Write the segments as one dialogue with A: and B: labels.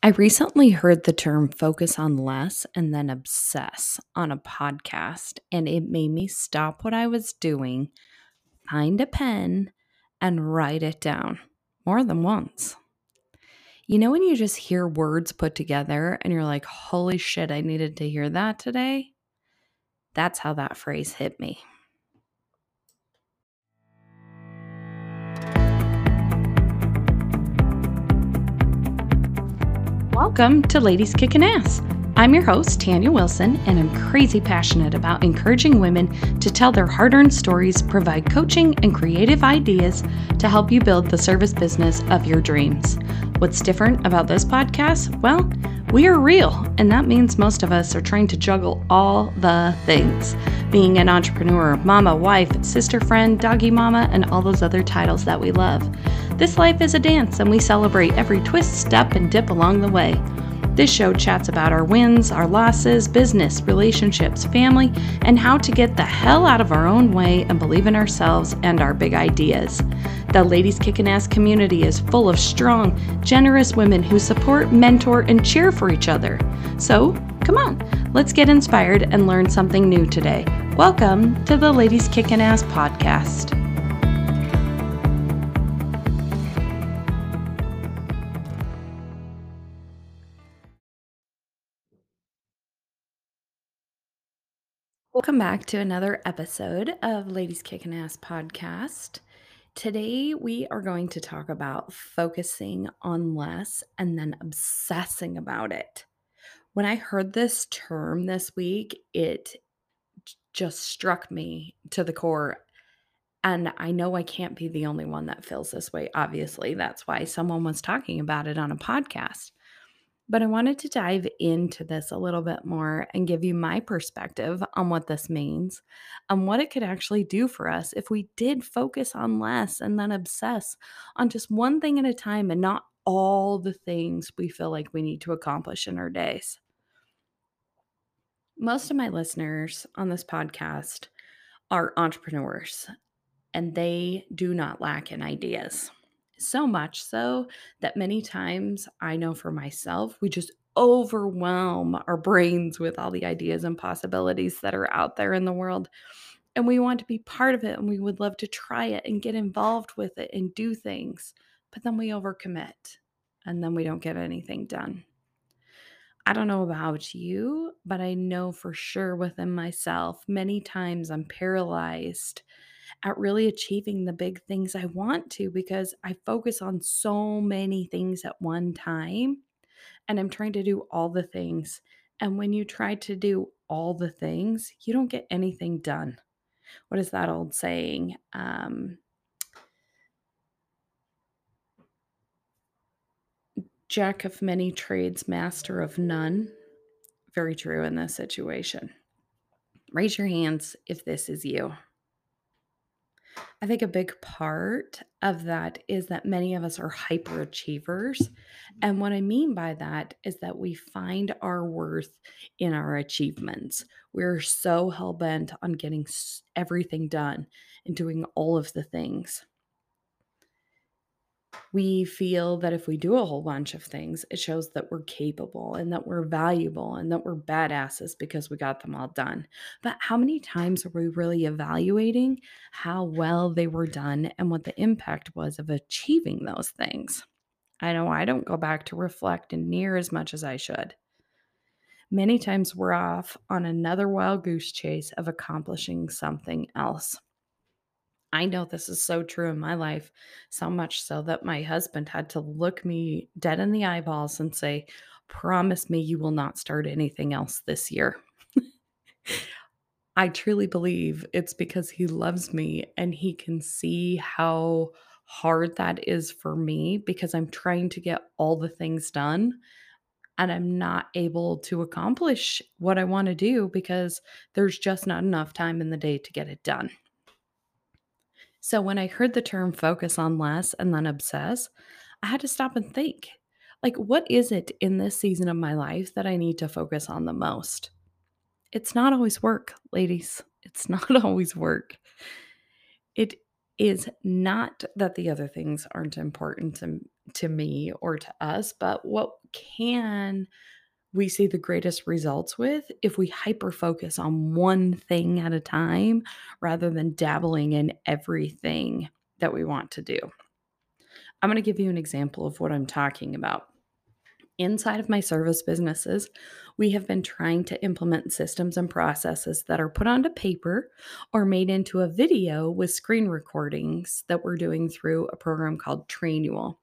A: I recently heard the term focus on less and then obsess on a podcast, and it made me stop what I was doing, find a pen, and write it down more than once. You know, when you just hear words put together and you're like, holy shit, I needed to hear that today? That's how that phrase hit me. Welcome to Ladies Kicking Ass. I'm your host, Tanya Wilson, and I'm crazy passionate about encouraging women to tell their hard earned stories, provide coaching and creative ideas to help you build the service business of your dreams. What's different about this podcast? Well, we are real, and that means most of us are trying to juggle all the things being an entrepreneur, mama, wife, sister, friend, doggy mama, and all those other titles that we love. This life is a dance, and we celebrate every twist, step, and dip along the way. This show chats about our wins, our losses, business, relationships, family, and how to get the hell out of our own way and believe in ourselves and our big ideas. The Ladies Kickin' Ass community is full of strong, generous women who support, mentor, and cheer for each other. So, come on, let's get inspired and learn something new today. Welcome to the Ladies Kickin' Ass podcast. Welcome back to another episode of Ladies Kicking Ass podcast. Today, we are going to talk about focusing on less and then obsessing about it. When I heard this term this week, it just struck me to the core. And I know I can't be the only one that feels this way. Obviously, that's why someone was talking about it on a podcast. But I wanted to dive into this a little bit more and give you my perspective on what this means and what it could actually do for us if we did focus on less and then obsess on just one thing at a time and not all the things we feel like we need to accomplish in our days. Most of my listeners on this podcast are entrepreneurs and they do not lack in ideas. So much so that many times I know for myself, we just overwhelm our brains with all the ideas and possibilities that are out there in the world. And we want to be part of it and we would love to try it and get involved with it and do things. But then we overcommit and then we don't get anything done. I don't know about you, but I know for sure within myself, many times I'm paralyzed at really achieving the big things I want to because I focus on so many things at one time and I'm trying to do all the things. And when you try to do all the things, you don't get anything done. What is that old saying? Um, Jack of many trades, master of none. Very true in this situation. Raise your hands if this is you. I think a big part of that is that many of us are hyperachievers. And what I mean by that is that we find our worth in our achievements. We're so hell bent on getting everything done and doing all of the things we feel that if we do a whole bunch of things, it shows that we're capable and that we're valuable and that we're badasses because we got them all done. But how many times are we really evaluating how well they were done and what the impact was of achieving those things? I know I don't go back to reflect near as much as I should. Many times we're off on another wild goose chase of accomplishing something else. I know this is so true in my life, so much so that my husband had to look me dead in the eyeballs and say, Promise me you will not start anything else this year. I truly believe it's because he loves me and he can see how hard that is for me because I'm trying to get all the things done and I'm not able to accomplish what I want to do because there's just not enough time in the day to get it done. So when I heard the term focus on less and then obsess, I had to stop and think like, what is it in this season of my life that I need to focus on the most? It's not always work, ladies. It's not always work. It is not that the other things aren't important to, to me or to us, but what can we see the greatest results with if we hyper focus on one thing at a time rather than dabbling in everything that we want to do. I'm going to give you an example of what I'm talking about. Inside of my service businesses, we have been trying to implement systems and processes that are put onto paper or made into a video with screen recordings that we're doing through a program called Trainual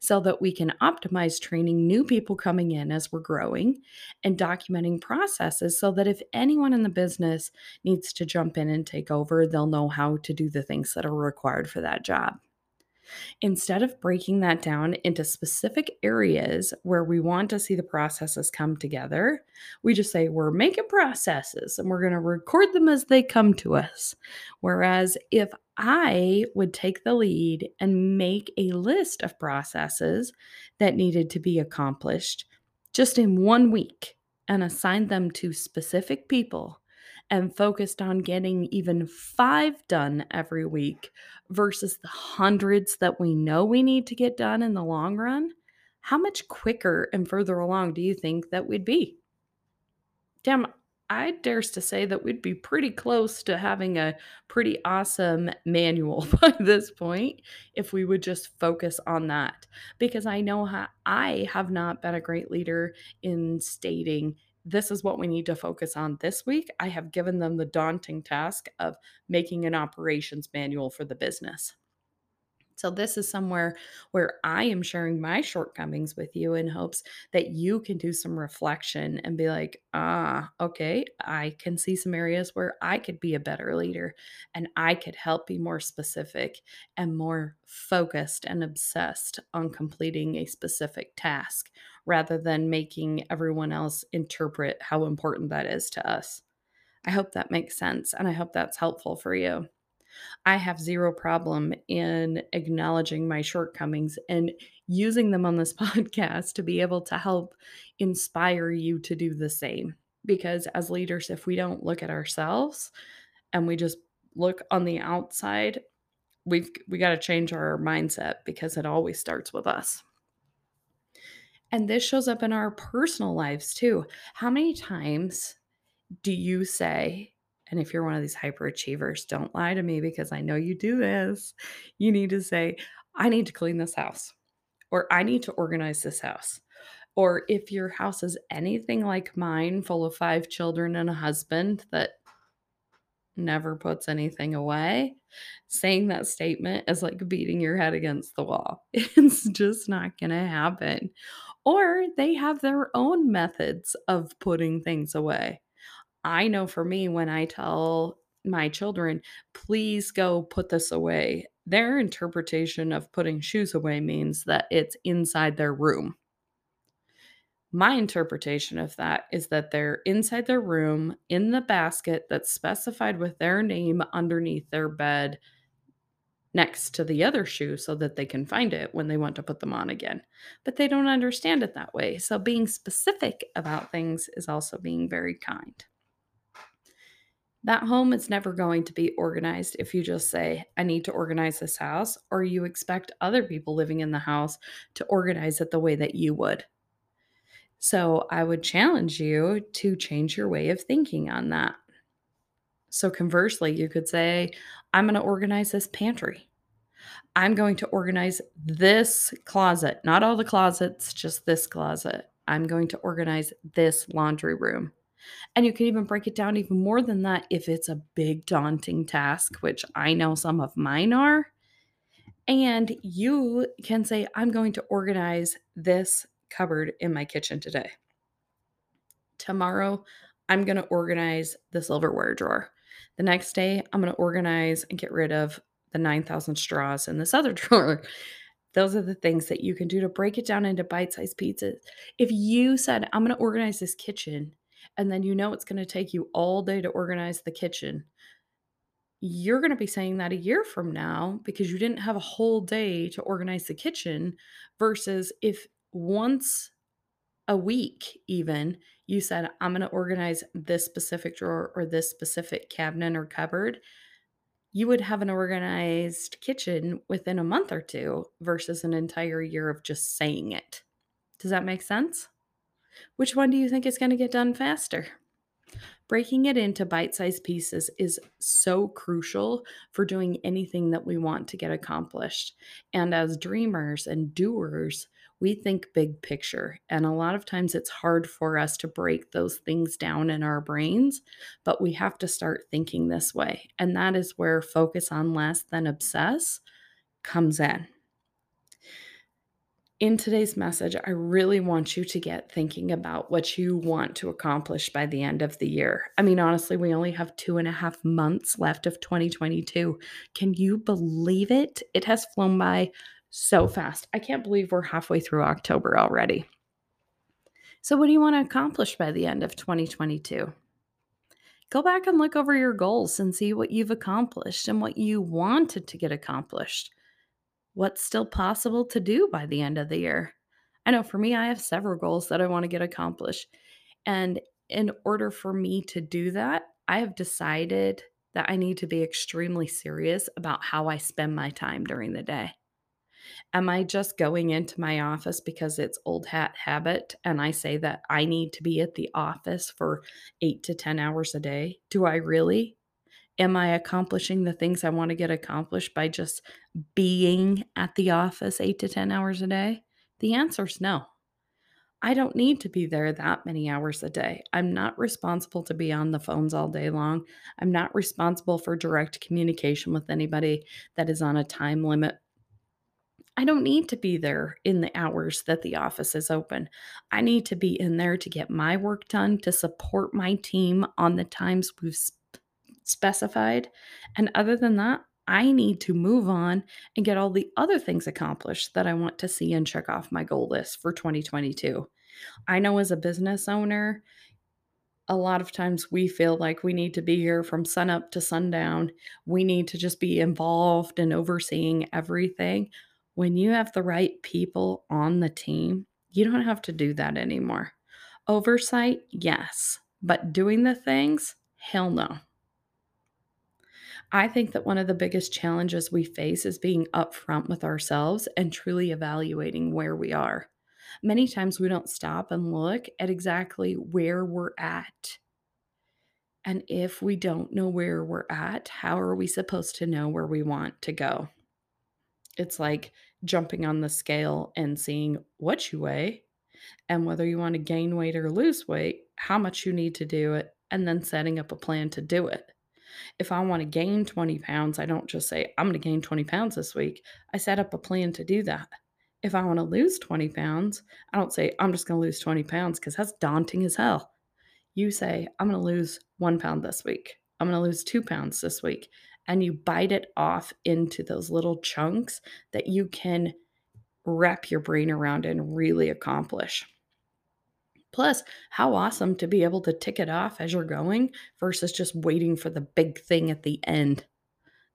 A: so that we can optimize training new people coming in as we're growing and documenting processes so that if anyone in the business needs to jump in and take over, they'll know how to do the things that are required for that job. Instead of breaking that down into specific areas where we want to see the processes come together, we just say we're making processes and we're going to record them as they come to us. Whereas if I would take the lead and make a list of processes that needed to be accomplished just in one week and assign them to specific people and focused on getting even five done every week versus the hundreds that we know we need to get done in the long run, how much quicker and further along do you think that we'd be? Damn, I dares to say that we'd be pretty close to having a pretty awesome manual by this point if we would just focus on that. Because I know how I have not been a great leader in stating this is what we need to focus on this week. I have given them the daunting task of making an operations manual for the business. So, this is somewhere where I am sharing my shortcomings with you in hopes that you can do some reflection and be like, ah, okay, I can see some areas where I could be a better leader and I could help be more specific and more focused and obsessed on completing a specific task rather than making everyone else interpret how important that is to us. I hope that makes sense and I hope that's helpful for you. I have zero problem in acknowledging my shortcomings and using them on this podcast to be able to help inspire you to do the same. Because as leaders, if we don't look at ourselves and we just look on the outside, we've we got to change our mindset because it always starts with us. And this shows up in our personal lives too. How many times do you say, and if you're one of these hyperachievers, don't lie to me because I know you do this. You need to say, I need to clean this house, or I need to organize this house. Or if your house is anything like mine, full of five children and a husband that never puts anything away, saying that statement is like beating your head against the wall. It's just not going to happen. Or they have their own methods of putting things away. I know for me, when I tell my children, please go put this away, their interpretation of putting shoes away means that it's inside their room. My interpretation of that is that they're inside their room in the basket that's specified with their name underneath their bed next to the other shoe so that they can find it when they want to put them on again. But they don't understand it that way. So being specific about things is also being very kind. That home is never going to be organized if you just say, I need to organize this house, or you expect other people living in the house to organize it the way that you would. So I would challenge you to change your way of thinking on that. So conversely, you could say, I'm going to organize this pantry. I'm going to organize this closet, not all the closets, just this closet. I'm going to organize this laundry room. And you can even break it down even more than that if it's a big, daunting task, which I know some of mine are. And you can say, I'm going to organize this cupboard in my kitchen today. Tomorrow, I'm going to organize the silverware drawer. The next day, I'm going to organize and get rid of the 9,000 straws in this other drawer. Those are the things that you can do to break it down into bite sized pizzas. If you said, I'm going to organize this kitchen, and then you know it's going to take you all day to organize the kitchen, you're going to be saying that a year from now because you didn't have a whole day to organize the kitchen versus if once a week even you said i'm going to organize this specific drawer or this specific cabinet or cupboard you would have an organized kitchen within a month or two versus an entire year of just saying it. Does that make sense? Which one do you think is going to get done faster? Breaking it into bite sized pieces is so crucial for doing anything that we want to get accomplished. And as dreamers and doers, we think big picture. And a lot of times it's hard for us to break those things down in our brains, but we have to start thinking this way. And that is where focus on less than obsess comes in in today's message, I really want you to get thinking about what you want to accomplish by the end of the year. I mean, honestly, we only have two and a half months left of 2022. Can you believe it? It has flown by so fast. I can't believe we're halfway through October already. So, what do you want to accomplish by the end of 2022? Go back and look over your goals and see what you've accomplished and what you wanted to get accomplished what's still possible to do by the end of the year. I know for me, I have several goals that I want to get accomplished. And in order for me to do that, I have decided that I need to be extremely serious about how I spend my time during the day. Am I just going into my office because it's old hat habit and I say that I need to be at the office for eight to 10 hours a day? Do I really? Am I accomplishing the things I want to get accomplished by just being at the office eight to 10 hours a day? The answer is no. I don't need to be there that many hours a day. I'm not responsible to be on the phones all day long. I'm not responsible for direct communication with anybody that is on a time limit. I don't need to be there in the hours that the office is open. I need to be in there to get my work done, to support my team on the times we've specified. And other than that, I need to move on and get all the other things accomplished that I want to see and check off my goal list for 2022. I know as a business owner, a lot of times we feel like we need to be here from sunup to sundown. We need to just be involved and overseeing everything. When you have the right people on the team, you don't have to do that anymore. Oversight, yes, but doing the things, hell no. I think that one of the biggest challenges we face is being upfront with ourselves and truly evaluating where we are. Many times we don't stop and look at exactly where we're at. And if we don't know where we're at, how are we supposed to know where we want to go? It's like jumping on the scale and seeing what you weigh and whether you want to gain weight or lose weight, how much you need to do it, and then setting up a plan to do it. If I want to gain 20 pounds, I don't just say, I'm going to gain 20 pounds this week. I set up a plan to do that. If I want to lose 20 pounds, I don't say, I'm just going to lose 20 pounds because that's daunting as hell. You say, I'm going to lose one pound this week. I'm going to lose two pounds this week. And you bite it off into those little chunks that you can wrap your brain around and really accomplish. Plus, how awesome to be able to tick it off as you're going versus just waiting for the big thing at the end.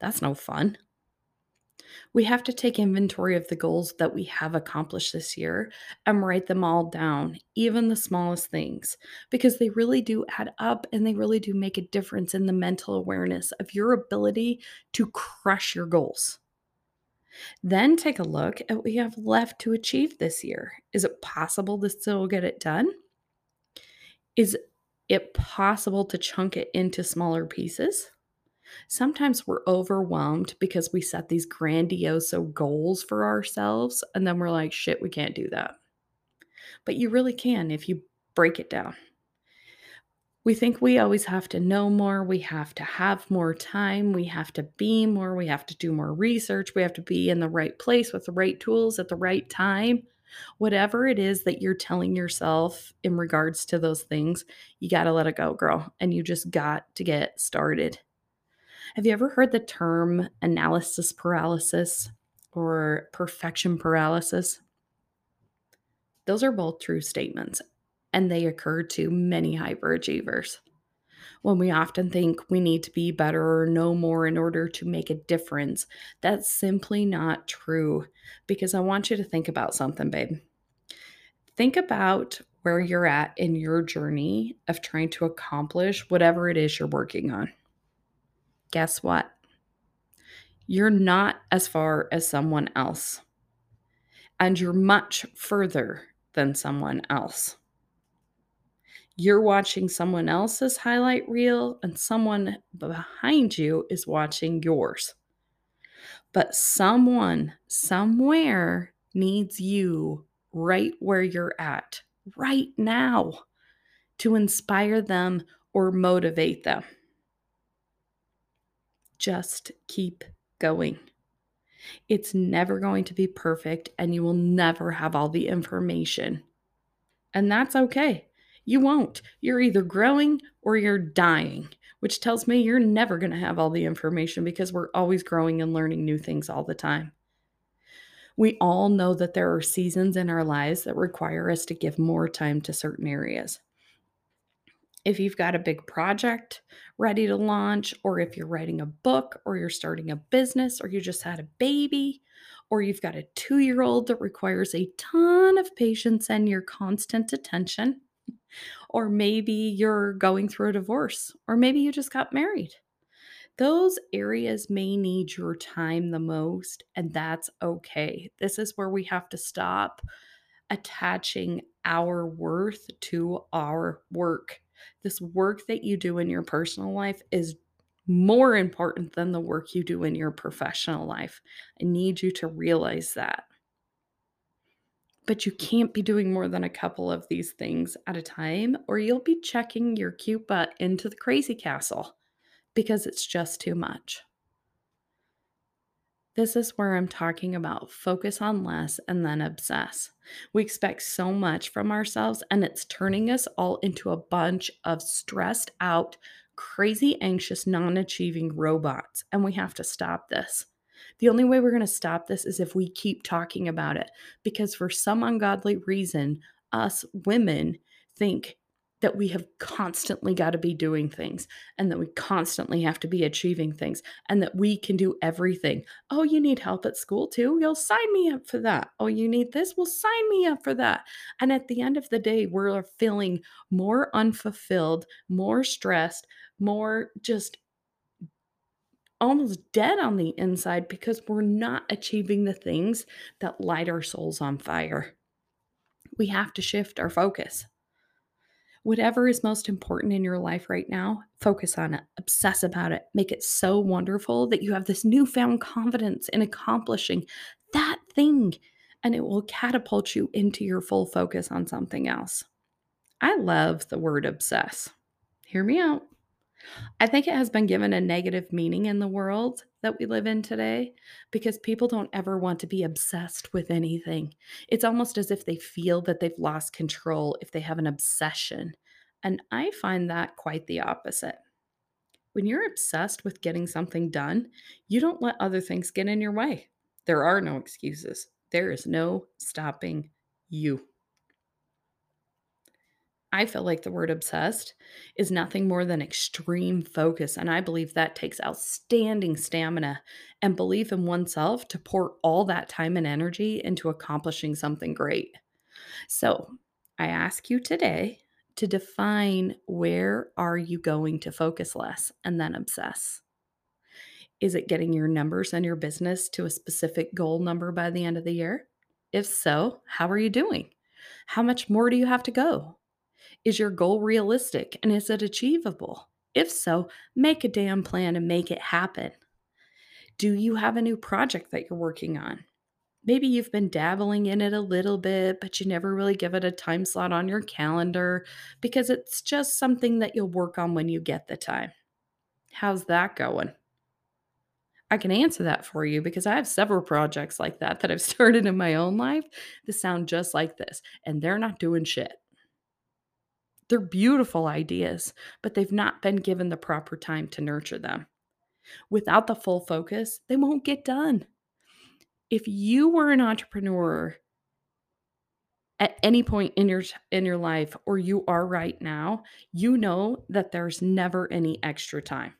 A: That's no fun. We have to take inventory of the goals that we have accomplished this year and write them all down, even the smallest things, because they really do add up and they really do make a difference in the mental awareness of your ability to crush your goals. Then take a look at what we have left to achieve this year. Is it possible to still get it done? Is it possible to chunk it into smaller pieces? Sometimes we're overwhelmed because we set these grandiose goals for ourselves and then we're like, shit, we can't do that. But you really can if you break it down. We think we always have to know more, we have to have more time, we have to be more, we have to do more research, we have to be in the right place with the right tools at the right time. Whatever it is that you're telling yourself in regards to those things, you got to let it go, girl. And you just got to get started. Have you ever heard the term analysis paralysis or perfection paralysis? Those are both true statements, and they occur to many hyperachievers. When we often think we need to be better or know more in order to make a difference, that's simply not true. Because I want you to think about something, babe. Think about where you're at in your journey of trying to accomplish whatever it is you're working on. Guess what? You're not as far as someone else, and you're much further than someone else. You're watching someone else's highlight reel, and someone behind you is watching yours. But someone somewhere needs you right where you're at right now to inspire them or motivate them. Just keep going. It's never going to be perfect, and you will never have all the information. And that's okay. You won't. You're either growing or you're dying, which tells me you're never going to have all the information because we're always growing and learning new things all the time. We all know that there are seasons in our lives that require us to give more time to certain areas. If you've got a big project ready to launch, or if you're writing a book, or you're starting a business, or you just had a baby, or you've got a two year old that requires a ton of patience and your constant attention, or maybe you're going through a divorce, or maybe you just got married. Those areas may need your time the most, and that's okay. This is where we have to stop attaching our worth to our work. This work that you do in your personal life is more important than the work you do in your professional life. I need you to realize that. But you can't be doing more than a couple of these things at a time, or you'll be checking your cute butt into the crazy castle because it's just too much. This is where I'm talking about focus on less and then obsess. We expect so much from ourselves, and it's turning us all into a bunch of stressed out, crazy, anxious, non achieving robots. And we have to stop this. The only way we're going to stop this is if we keep talking about it. Because for some ungodly reason, us women think that we have constantly got to be doing things and that we constantly have to be achieving things and that we can do everything. Oh, you need help at school too? You'll sign me up for that. Oh, you need this? Well, sign me up for that. And at the end of the day, we're feeling more unfulfilled, more stressed, more just almost dead on the inside because we're not achieving the things that light our souls on fire. We have to shift our focus. Whatever is most important in your life right now, focus on it, obsess about it, make it so wonderful that you have this newfound confidence in accomplishing that thing, and it will catapult you into your full focus on something else. I love the word obsess. Hear me out. I think it has been given a negative meaning in the world that we live in today because people don't ever want to be obsessed with anything. It's almost as if they feel that they've lost control if they have an obsession. And I find that quite the opposite. When you're obsessed with getting something done, you don't let other things get in your way. There are no excuses, there is no stopping you. I feel like the word obsessed is nothing more than extreme focus. And I believe that takes outstanding stamina and belief in oneself to pour all that time and energy into accomplishing something great. So I ask you today to define where are you going to focus less and then obsess. Is it getting your numbers and your business to a specific goal number by the end of the year? If so, how are you doing? How much more do you have to go? Is your goal realistic and is it achievable? If so, make a damn plan and make it happen. Do you have a new project that you're working on? Maybe you've been dabbling in it a little bit, but you never really give it a time slot on your calendar because it's just something that you'll work on when you get the time. How's that going? I can answer that for you because I have several projects like that that I've started in my own life that sound just like this, and they're not doing shit. They're beautiful ideas, but they've not been given the proper time to nurture them. Without the full focus, they won't get done. If you were an entrepreneur at any point in your in your life or you are right now, you know that there's never any extra time.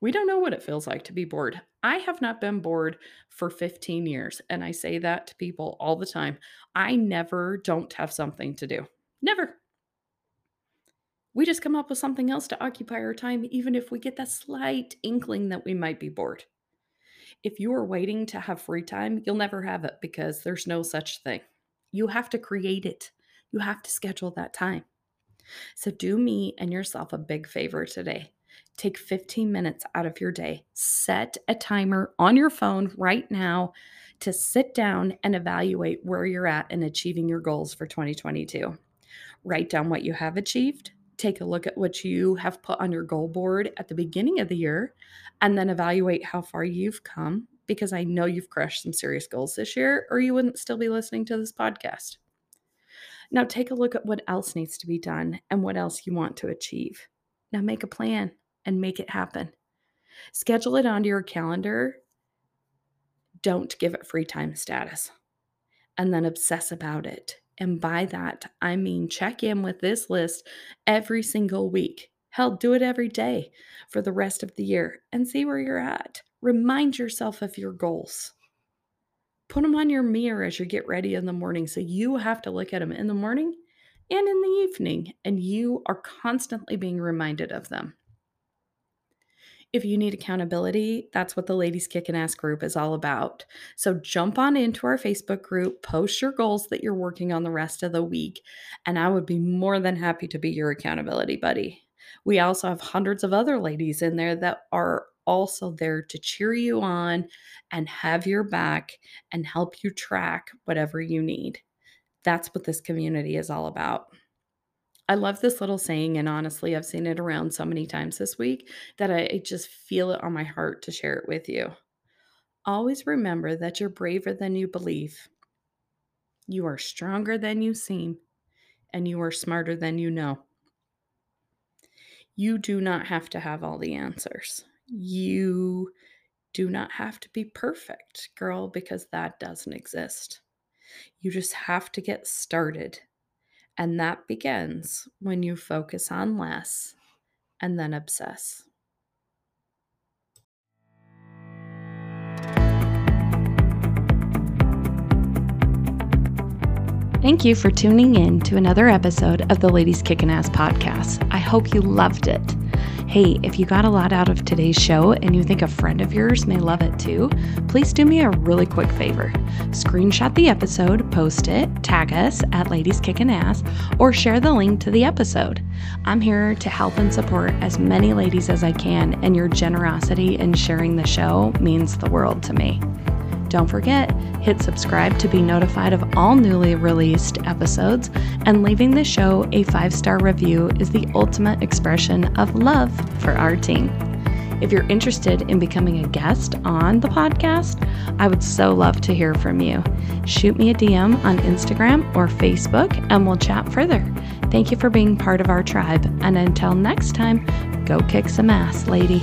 A: We don't know what it feels like to be bored. I have not been bored for 15 years, and I say that to people all the time. I never don't have something to do. Never. We just come up with something else to occupy our time, even if we get that slight inkling that we might be bored. If you are waiting to have free time, you'll never have it because there's no such thing. You have to create it, you have to schedule that time. So, do me and yourself a big favor today. Take 15 minutes out of your day, set a timer on your phone right now to sit down and evaluate where you're at in achieving your goals for 2022. Write down what you have achieved, take a look at what you have put on your goal board at the beginning of the year and then evaluate how far you've come because I know you've crushed some serious goals this year or you wouldn't still be listening to this podcast. Now take a look at what else needs to be done and what else you want to achieve. Now make a plan and make it happen. Schedule it onto your calendar. Don't give it free time status. And then obsess about it and by that, I mean check in with this list every single week. Hell, do it every day for the rest of the year and see where you're at. Remind yourself of your goals. Put them on your mirror as you get ready in the morning so you have to look at them in the morning and in the evening, and you are constantly being reminded of them. If you need accountability, that's what the Ladies Kickin' Ass group is all about. So jump on into our Facebook group, post your goals that you're working on the rest of the week, and I would be more than happy to be your accountability buddy. We also have hundreds of other ladies in there that are also there to cheer you on and have your back and help you track whatever you need. That's what this community is all about. I love this little saying, and honestly, I've seen it around so many times this week that I just feel it on my heart to share it with you. Always remember that you're braver than you believe, you are stronger than you seem, and you are smarter than you know. You do not have to have all the answers. You do not have to be perfect, girl, because that doesn't exist. You just have to get started and that begins when you focus on less and then obsess. Thank you for tuning in to another episode of the Ladies Kickin' Ass podcast. I hope you loved it. Hey, if you got a lot out of today's show and you think a friend of yours may love it too, please do me a really quick favor. Screenshot the episode, post it, tag us at Ladies Kickin' Ass, or share the link to the episode. I'm here to help and support as many ladies as I can, and your generosity in sharing the show means the world to me. Don't forget, hit subscribe to be notified of all newly released episodes, and leaving the show a five star review is the ultimate expression of love for our team. If you're interested in becoming a guest on the podcast, I would so love to hear from you. Shoot me a DM on Instagram or Facebook and we'll chat further. Thank you for being part of our tribe. And until next time, go kick some ass, lady.